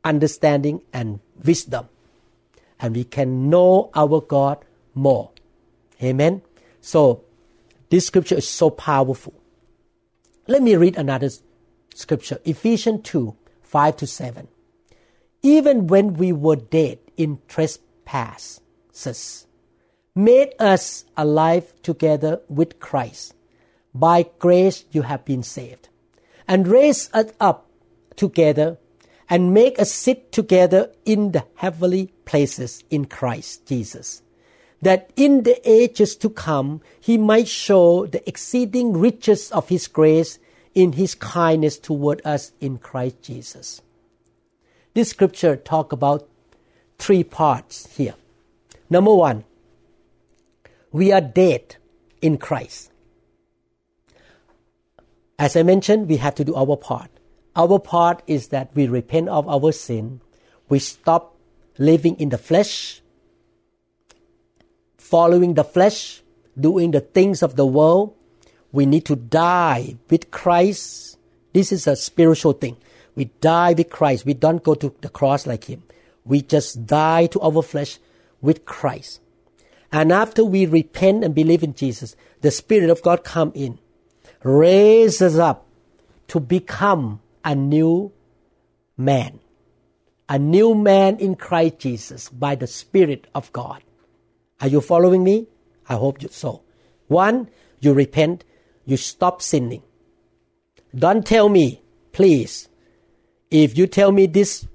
understanding and wisdom. And we can know our God more. Amen. So this scripture is so powerful. Let me read another scripture Ephesians 2 5 to 7. Even when we were dead in trespasses, made us alive together with Christ. By grace you have been saved, and raise us up together and make us sit together in the heavenly places in Christ Jesus, that in the ages to come he might show the exceeding riches of his grace in his kindness toward us in Christ Jesus. This scripture talk about three parts here. Number one, we are dead in Christ. As I mentioned, we have to do our part. Our part is that we repent of our sin, we stop living in the flesh, following the flesh, doing the things of the world. We need to die with Christ. This is a spiritual thing. We die with Christ. We don't go to the cross like Him. We just die to our flesh with Christ. And after we repent and believe in Jesus, the Spirit of God come in, raise us up to become a new man. A new man in Christ Jesus by the Spirit of God. Are you following me? I hope you so. One, you repent, you stop sinning. Don't tell me, please, if you tell me this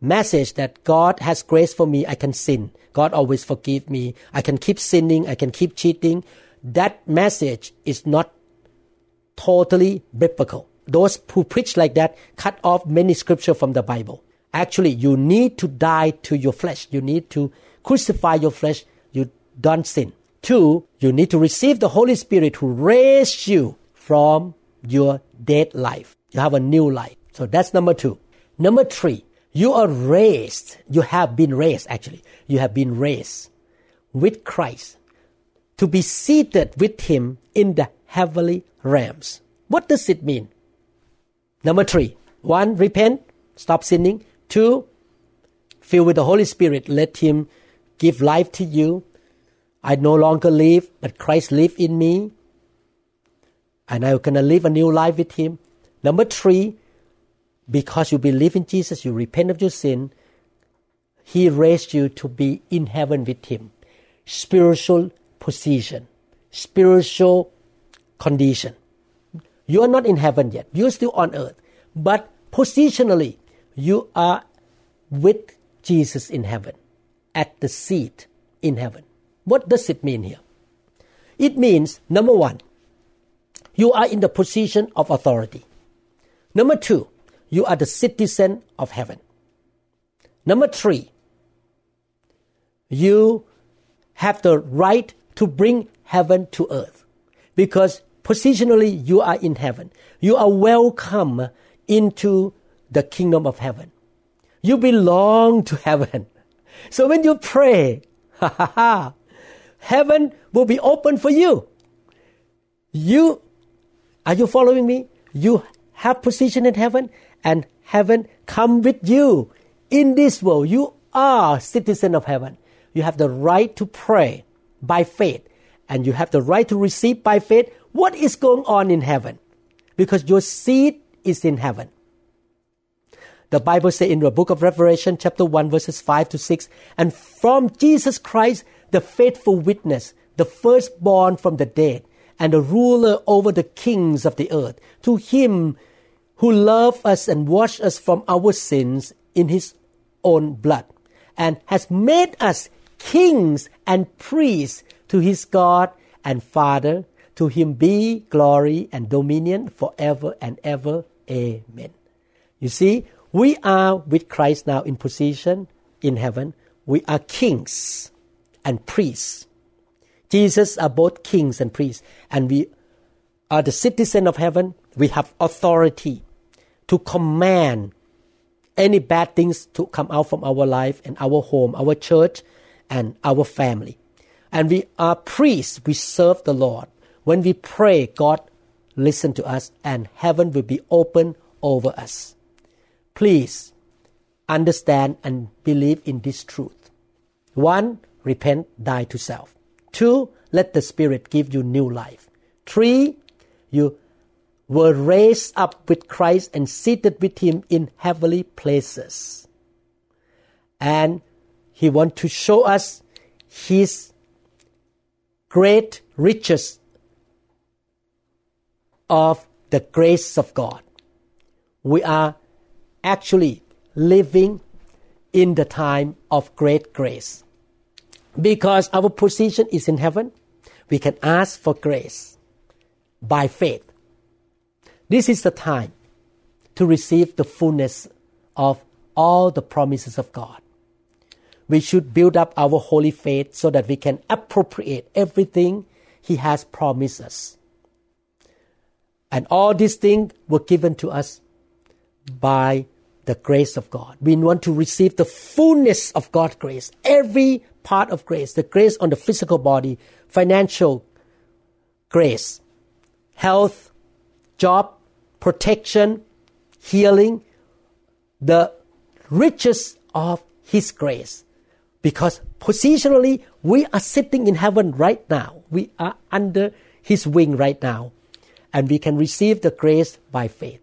message that God has grace for me, I can sin. God always forgive me. I can keep sinning. I can keep cheating. That message is not totally biblical. Those who preach like that cut off many scripture from the Bible. Actually, you need to die to your flesh. You need to crucify your flesh. You don't sin. Two, you need to receive the Holy Spirit who raised you from your dead life. You have a new life. So that's number two. Number three, you are raised. You have been raised, actually. You have been raised with Christ to be seated with Him in the heavenly realms. What does it mean? Number three, one, repent, stop sinning. Two, fill with the Holy Spirit, let Him give life to you. I no longer live, but Christ live in me. And I'm gonna live a new life with Him. Number three, because you believe in Jesus, you repent of your sin, He raised you to be in heaven with Him. Spiritual position, spiritual condition. You are not in heaven yet. You're still on earth. But positionally, you are with Jesus in heaven, at the seat in heaven. What does it mean here? It means, number one, you are in the position of authority. Number two, you are the citizen of heaven. Number three, you have the right to bring heaven to earth because positionally you are in heaven. You are welcome into the kingdom of heaven. You belong to heaven. So when you pray, [LAUGHS] heaven will be open for you. You, are you following me? You have position in heaven and heaven come with you in this world. You are citizen of heaven. You have the right to pray by faith and you have the right to receive by faith what is going on in heaven because your seed is in heaven. The Bible says in the book of Revelation, chapter 1, verses 5 to 6, and from Jesus Christ, the faithful witness, the firstborn from the dead, and the ruler over the kings of the earth, to him who loved us and washed us from our sins in his own blood and has made us kings and priests to his God and Father. To him be glory and dominion forever and ever. Amen. You see, we are with Christ now in position in heaven. We are kings and priests. Jesus are both kings and priests, and we are the citizen of heaven. We have authority to command any bad things to come out from our life and our home, our church, and our family. And we are priests, we serve the Lord. When we pray, God listen to us and heaven will be open over us. Please understand and believe in this truth. One, repent, die to self. Two, let the Spirit give you new life. Three, you were raised up with Christ and seated with Him in heavenly places. And He wants to show us His great riches of the grace of God. We are actually living in the time of great grace. Because our position is in heaven, we can ask for grace by faith. This is the time to receive the fullness of all the promises of God. We should build up our holy faith so that we can appropriate everything He has promised us. And all these things were given to us by the grace of God. We want to receive the fullness of God's grace, every part of grace, the grace on the physical body, financial grace, health, job, protection, healing, the riches of His grace. Because positionally, we are sitting in heaven right now. We are under His wing right now. And we can receive the grace by faith.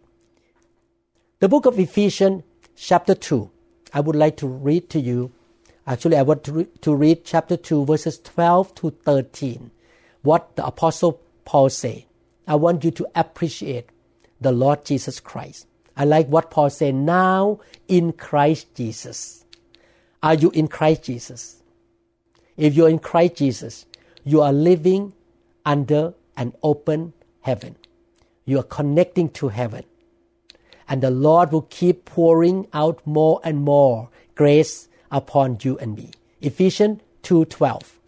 The book of Ephesians, chapter 2, I would like to read to you. Actually, I want to, re- to read chapter 2, verses 12 to 13, what the Apostle Paul say. I want you to appreciate the Lord Jesus Christ. I like what Paul said, now in Christ Jesus. Are you in Christ Jesus? If you're in Christ Jesus, you are living under an open heaven. You are connecting to heaven. And the Lord will keep pouring out more and more grace upon you and me. Ephesians 2:12.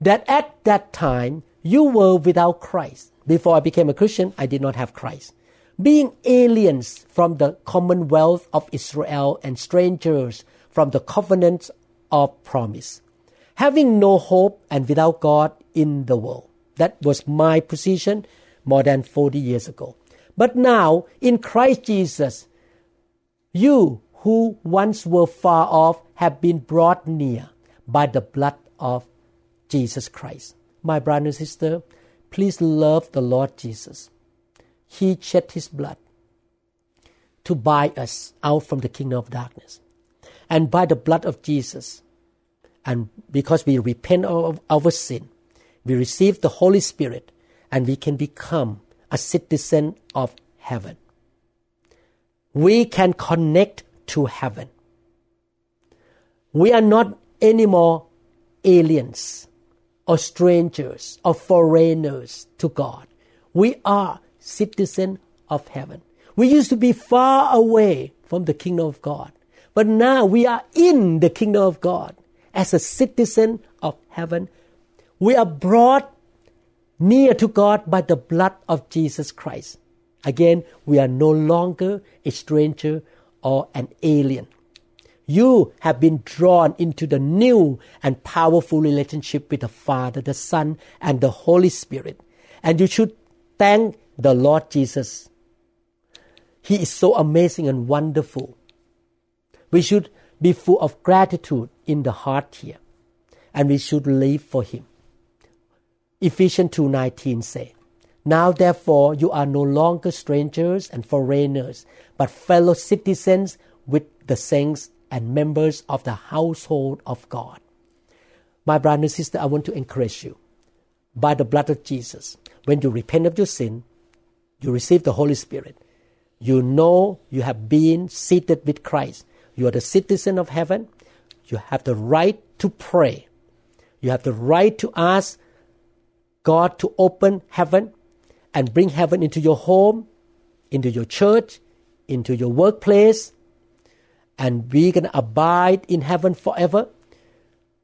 That at that time you were without Christ before I became a Christian, I did not have Christ. Being aliens from the commonwealth of Israel and strangers from the covenant of promise, having no hope and without God in the world. That was my position more than 40 years ago. But now, in Christ Jesus, you who once were far off have been brought near by the blood of Jesus Christ. My brother and sister, Please love the Lord Jesus. He shed his blood to buy us out from the kingdom of darkness. And by the blood of Jesus, and because we repent of our sin, we receive the Holy Spirit and we can become a citizen of heaven. We can connect to heaven. We are not anymore aliens or strangers or foreigners to God. We are citizens of heaven. We used to be far away from the kingdom of God, but now we are in the kingdom of God as a citizen of heaven. We are brought near to God by the blood of Jesus Christ. Again, we are no longer a stranger or an alien you have been drawn into the new and powerful relationship with the Father, the Son, and the Holy Spirit. And you should thank the Lord Jesus. He is so amazing and wonderful. We should be full of gratitude in the heart here. And we should live for Him. Ephesians 2.19 say, Now therefore you are no longer strangers and foreigners, but fellow citizens with the saints and members of the household of God. My brother and sister, I want to encourage you. By the blood of Jesus, when you repent of your sin, you receive the Holy Spirit. you know you have been seated with Christ. You are the citizen of heaven. You have the right to pray. You have the right to ask God to open heaven and bring heaven into your home, into your church, into your workplace, and we can abide in heaven forever.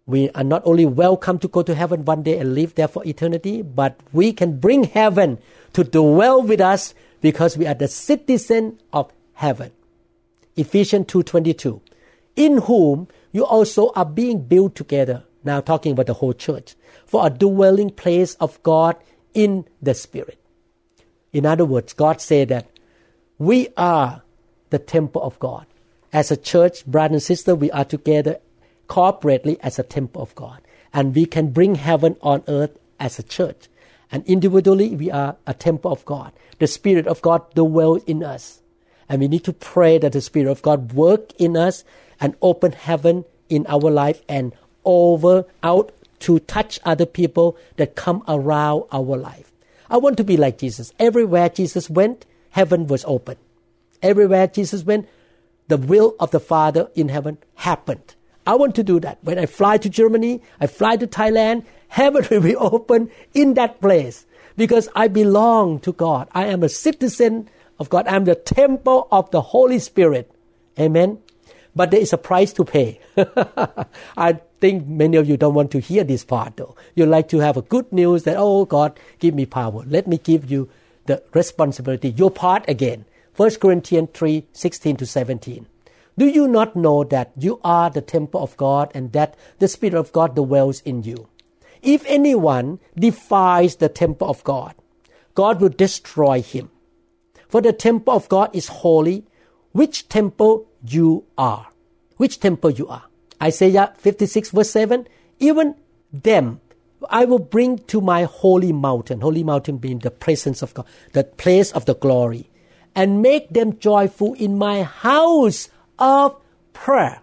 We are not only welcome to go to heaven one day and live there for eternity, but we can bring heaven to dwell with us because we are the citizen of heaven. Ephesians 2:22 in whom you also are being built together now talking about the whole church. For a dwelling place of God in the spirit. In other words God said that we are the temple of God. As a church brother and sister we are together corporately as a temple of God. And we can bring heaven on earth as a church. And individually we are a temple of God. The spirit of God dwells in us. And we need to pray that the spirit of God work in us and open heaven in our life and over out to touch other people that come around our life. I want to be like Jesus. Everywhere Jesus went, heaven was open. Everywhere Jesus went, the will of the Father in heaven happened. I want to do that. When I fly to Germany, I fly to Thailand, [LAUGHS] heaven will be open in that place because I belong to God. I am a citizen of God. I'm the temple of the Holy Spirit. Amen. But there is a price to pay. [LAUGHS] I think many of you don't want to hear this part though. You like to have a good news that, oh God, give me power. Let me give you the responsibility, your part again. 1 Corinthians 3 16 to 17. Do you not know that you are the temple of God and that the Spirit of God dwells in you? If anyone defies the temple of God, God will destroy him. For the temple of God is holy, which temple you are. Which temple you are. Isaiah 56 verse 7, even them I will bring to my holy mountain, holy mountain being the presence of God, the place of the glory, and make them joyful in my house of prayer.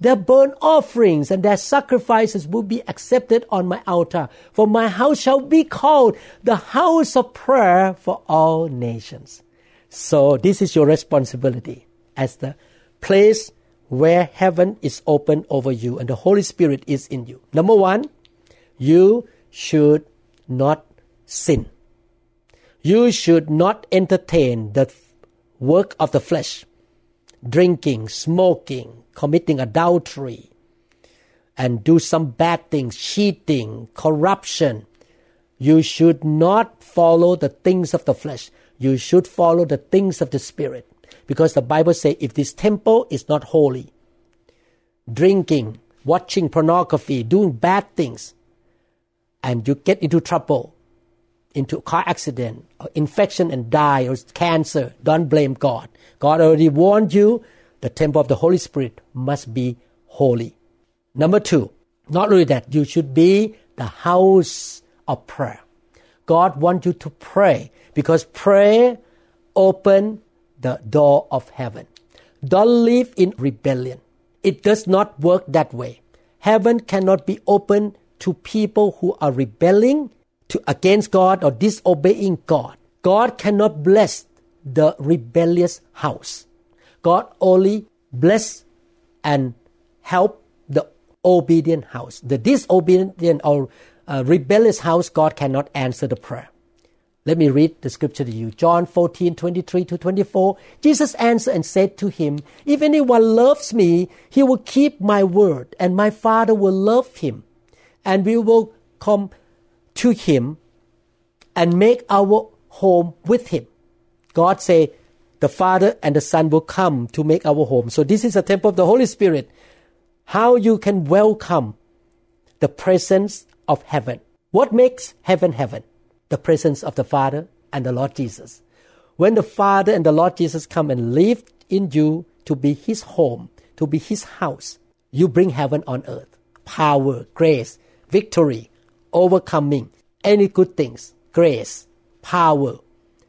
Their burnt offerings and their sacrifices will be accepted on my altar, for my house shall be called the house of prayer for all nations. So this is your responsibility as the place where heaven is open over you and the Holy Spirit is in you. Number one, you should not sin. You should not entertain the work of the flesh, drinking, smoking, committing adultery, and do some bad things, cheating, corruption. You should not follow the things of the flesh. You should follow the things of the Spirit. Because the Bible says if this temple is not holy, drinking, watching pornography, doing bad things, and you get into trouble, into car accident, or infection and die, or cancer, don't blame God. God already warned you the temple of the Holy Spirit must be holy. Number two, not only that, you should be the house of prayer. God wants you to pray because prayer open the door of heaven. Don't live in rebellion. It does not work that way. Heaven cannot be open to people who are rebelling to against God or disobeying God. God cannot bless the rebellious house. God only bless and help the obedient house. The disobedient or uh, rebellious house, God cannot answer the prayer. Let me read the scripture to you. John 14, 23 to 24. Jesus answered and said to him, If anyone loves me, he will keep my word, and my Father will love him, and we will come to him and make our home with him. God say, the Father and the Son will come to make our home. So this is a temple of the Holy Spirit. How you can welcome the presence of heaven. What makes heaven heaven? The presence of the Father and the Lord Jesus. When the Father and the Lord Jesus come and live in you to be His home, to be His house, you bring heaven on earth. Power, grace, victory, overcoming, any good things, grace, power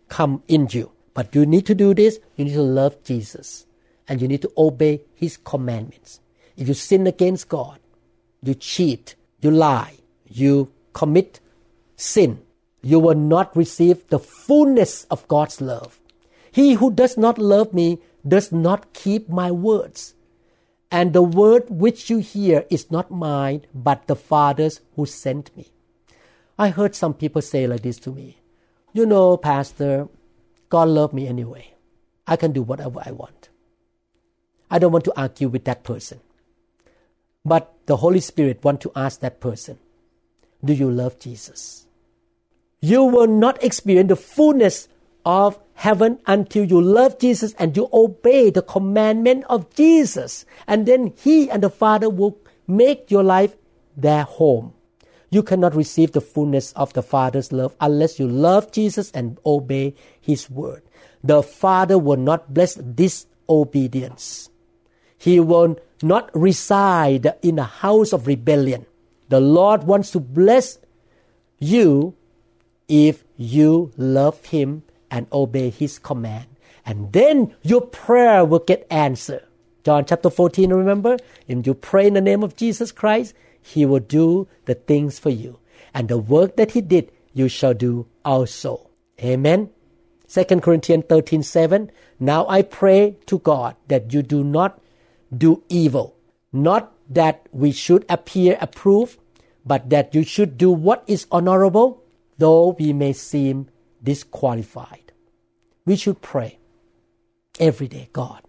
come in you. But you need to do this, you need to love Jesus and you need to obey His commandments. If you sin against God, you cheat, you lie, you commit sin, you will not receive the fullness of God's love. He who does not love me does not keep my words. And the word which you hear is not mine, but the Father's who sent me. I heard some people say like this to me You know, Pastor, God loved me anyway. I can do whatever I want. I don't want to argue with that person. But the Holy Spirit want to ask that person, do you love Jesus? You will not experience the fullness of heaven until you love Jesus and you obey the commandment of Jesus. And then He and the Father will make your life their home. You cannot receive the fullness of the Father's love unless you love Jesus and obey His word. The Father will not bless disobedience. He will not reside in a house of rebellion. The Lord wants to bless you if you love Him and obey His command. And then your prayer will get answered. John chapter 14, remember? If you pray in the name of Jesus Christ, He will do the things for you. And the work that He did, you shall do also. Amen. 2 Corinthians 13, 7. Now I pray to God that you do not do evil. Not that we should appear approved, but that you should do what is honorable, though we may seem disqualified. We should pray every day God,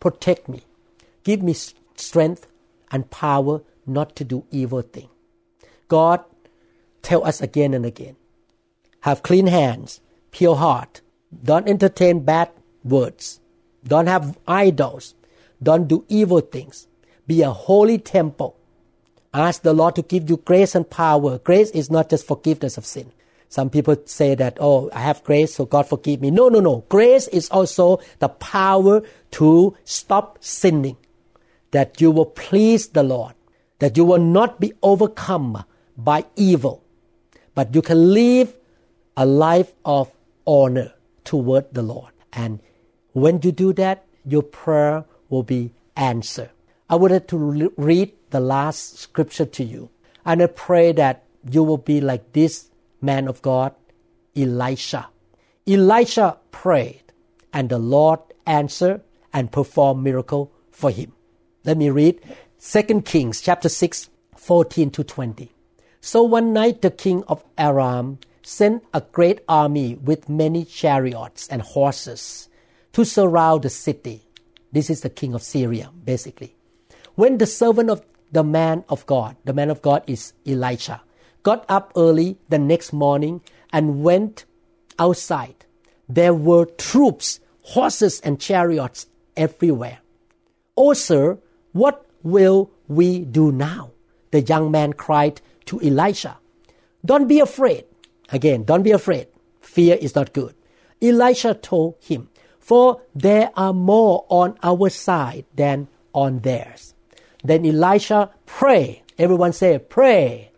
protect me, give me strength and power not to do evil thing. God, tell us again and again have clean hands, pure heart, don't entertain bad words, don't have idols, don't do evil things. Be a holy temple. Ask the Lord to give you grace and power. Grace is not just forgiveness of sin. Some people say that, oh, I have grace, so God forgive me. No, no, no. Grace is also the power to stop sinning. That you will please the Lord. That you will not be overcome by evil. But you can live a life of honor toward the Lord. And when you do that, your prayer will be answered. I like to read the last scripture to you. And I pray that you will be like this man of God, Elisha. Elisha prayed, and the Lord answered and performed miracle for him. Let me read 2 Kings chapter 6, 14 to 20. So one night the king of Aram sent a great army with many chariots and horses to surround the city this is the king of Syria, basically. When the servant of the man of God, the man of God is Elisha, got up early the next morning and went outside, there were troops, horses, and chariots everywhere. Oh, sir, what will we do now? The young man cried to Elisha. Don't be afraid. Again, don't be afraid. Fear is not good. Elisha told him, for there are more on our side than on theirs. Then Elisha pray. Everyone say, pray.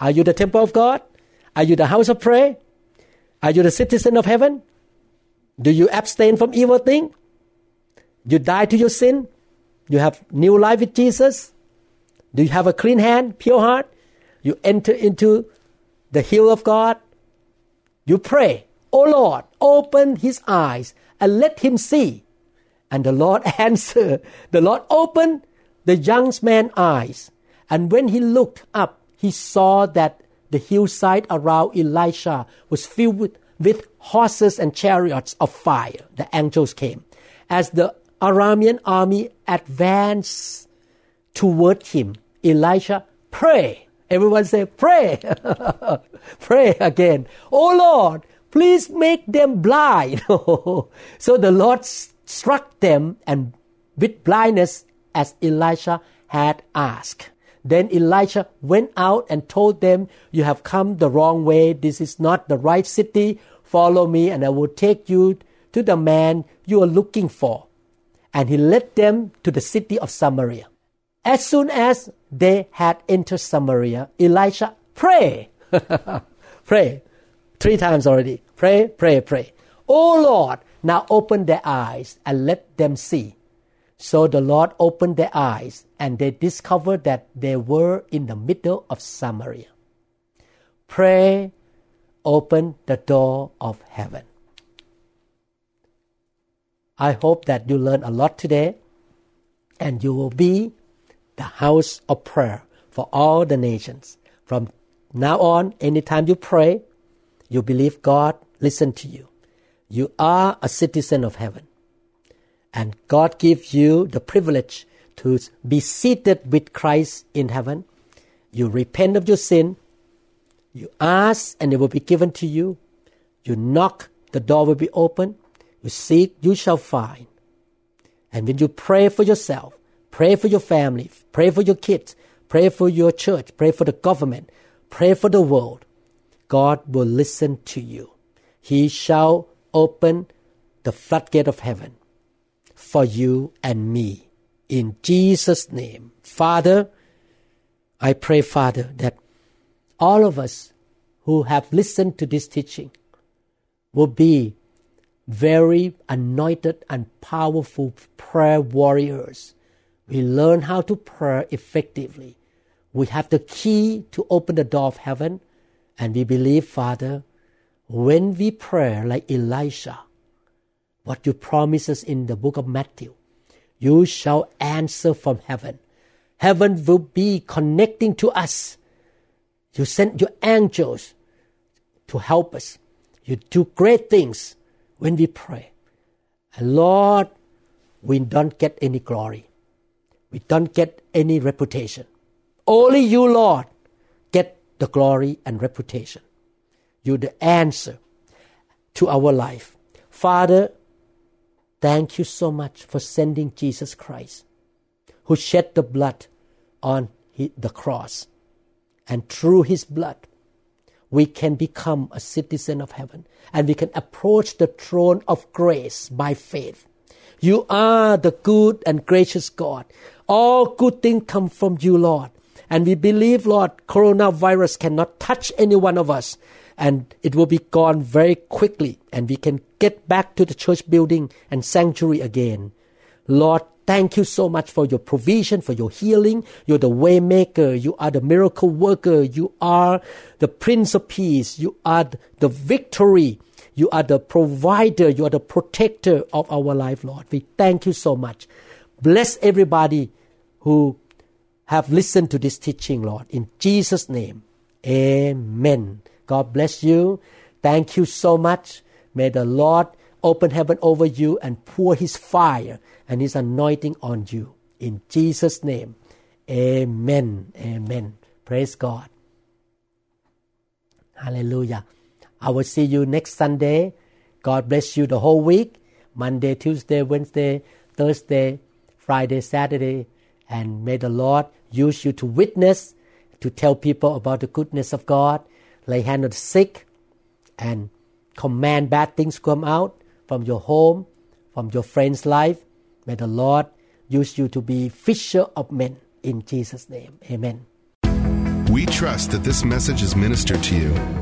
Are you the temple of God? Are you the house of prayer? Are you the citizen of heaven? Do you abstain from evil thing? You die to your sin? You have new life with Jesus? Do you have a clean hand, pure heart? You enter into the hill of God? You pray, Oh Lord, open his eyes and let him see. And the Lord [LAUGHS] answer. the Lord opened the young man's eyes. And when he looked up, he saw that the hillside around Elisha was filled with, with horses and chariots of fire. The angels came. As the Aramean army advanced toward him, Elisha prayed. Everyone say, pray. [LAUGHS] pray again. Oh Lord, Please make them blind. [LAUGHS] so the Lord struck them and with blindness as Elisha had asked. Then Elisha went out and told them, You have come the wrong way. This is not the right city. Follow me, and I will take you to the man you are looking for. And he led them to the city of Samaria. As soon as they had entered Samaria, Elisha prayed. [LAUGHS] pray. Three times already. Pray, pray, pray. Oh Lord, now open their eyes and let them see. So the Lord opened their eyes and they discovered that they were in the middle of Samaria. Pray, open the door of heaven. I hope that you learn a lot today and you will be the house of prayer for all the nations. From now on, anytime you pray, you believe God listen to you. You are a citizen of heaven. And God gives you the privilege to be seated with Christ in heaven. You repent of your sin. You ask and it will be given to you. You knock, the door will be open. You seek, you shall find. And when you pray for yourself, pray for your family, pray for your kids, pray for your church, pray for the government, pray for the world, God will listen to you. He shall open the floodgate of heaven for you and me. In Jesus' name. Father, I pray, Father, that all of us who have listened to this teaching will be very anointed and powerful prayer warriors. We learn how to pray effectively. We have the key to open the door of heaven. And we believe, Father, when we pray like Elisha, what you promise us in the book of Matthew, you shall answer from heaven. Heaven will be connecting to us. You send your angels to help us. You do great things when we pray. And Lord, we don't get any glory. We don't get any reputation. Only you, Lord, get the glory and reputation. You're the answer to our life. Father, thank you so much for sending Jesus Christ, who shed the blood on the cross. And through his blood, we can become a citizen of heaven and we can approach the throne of grace by faith. You are the good and gracious God. All good things come from you, Lord. And we believe, Lord, coronavirus cannot touch any one of us and it will be gone very quickly and we can get back to the church building and sanctuary again. Lord, Thank you so much for your provision, for your healing. You're the waymaker. You are the miracle worker. You are the Prince of Peace. You are the victory. You are the provider. You are the protector of our life, Lord. We thank you so much. Bless everybody who have listened to this teaching, Lord. In Jesus' name, amen. God bless you. Thank you so much. May the Lord open heaven over you and pour his fire and his anointing on you. In Jesus' name, amen. Amen. Praise God. Hallelujah. I will see you next Sunday. God bless you the whole week Monday, Tuesday, Wednesday, Thursday, Friday, Saturday. And may the Lord use you to witness, to tell people about the goodness of God, lay hand on the sick, and command bad things come out from your home, from your friend's life. May the Lord use you to be fisher of men in Jesus' name. Amen. We trust that this message is ministered to you.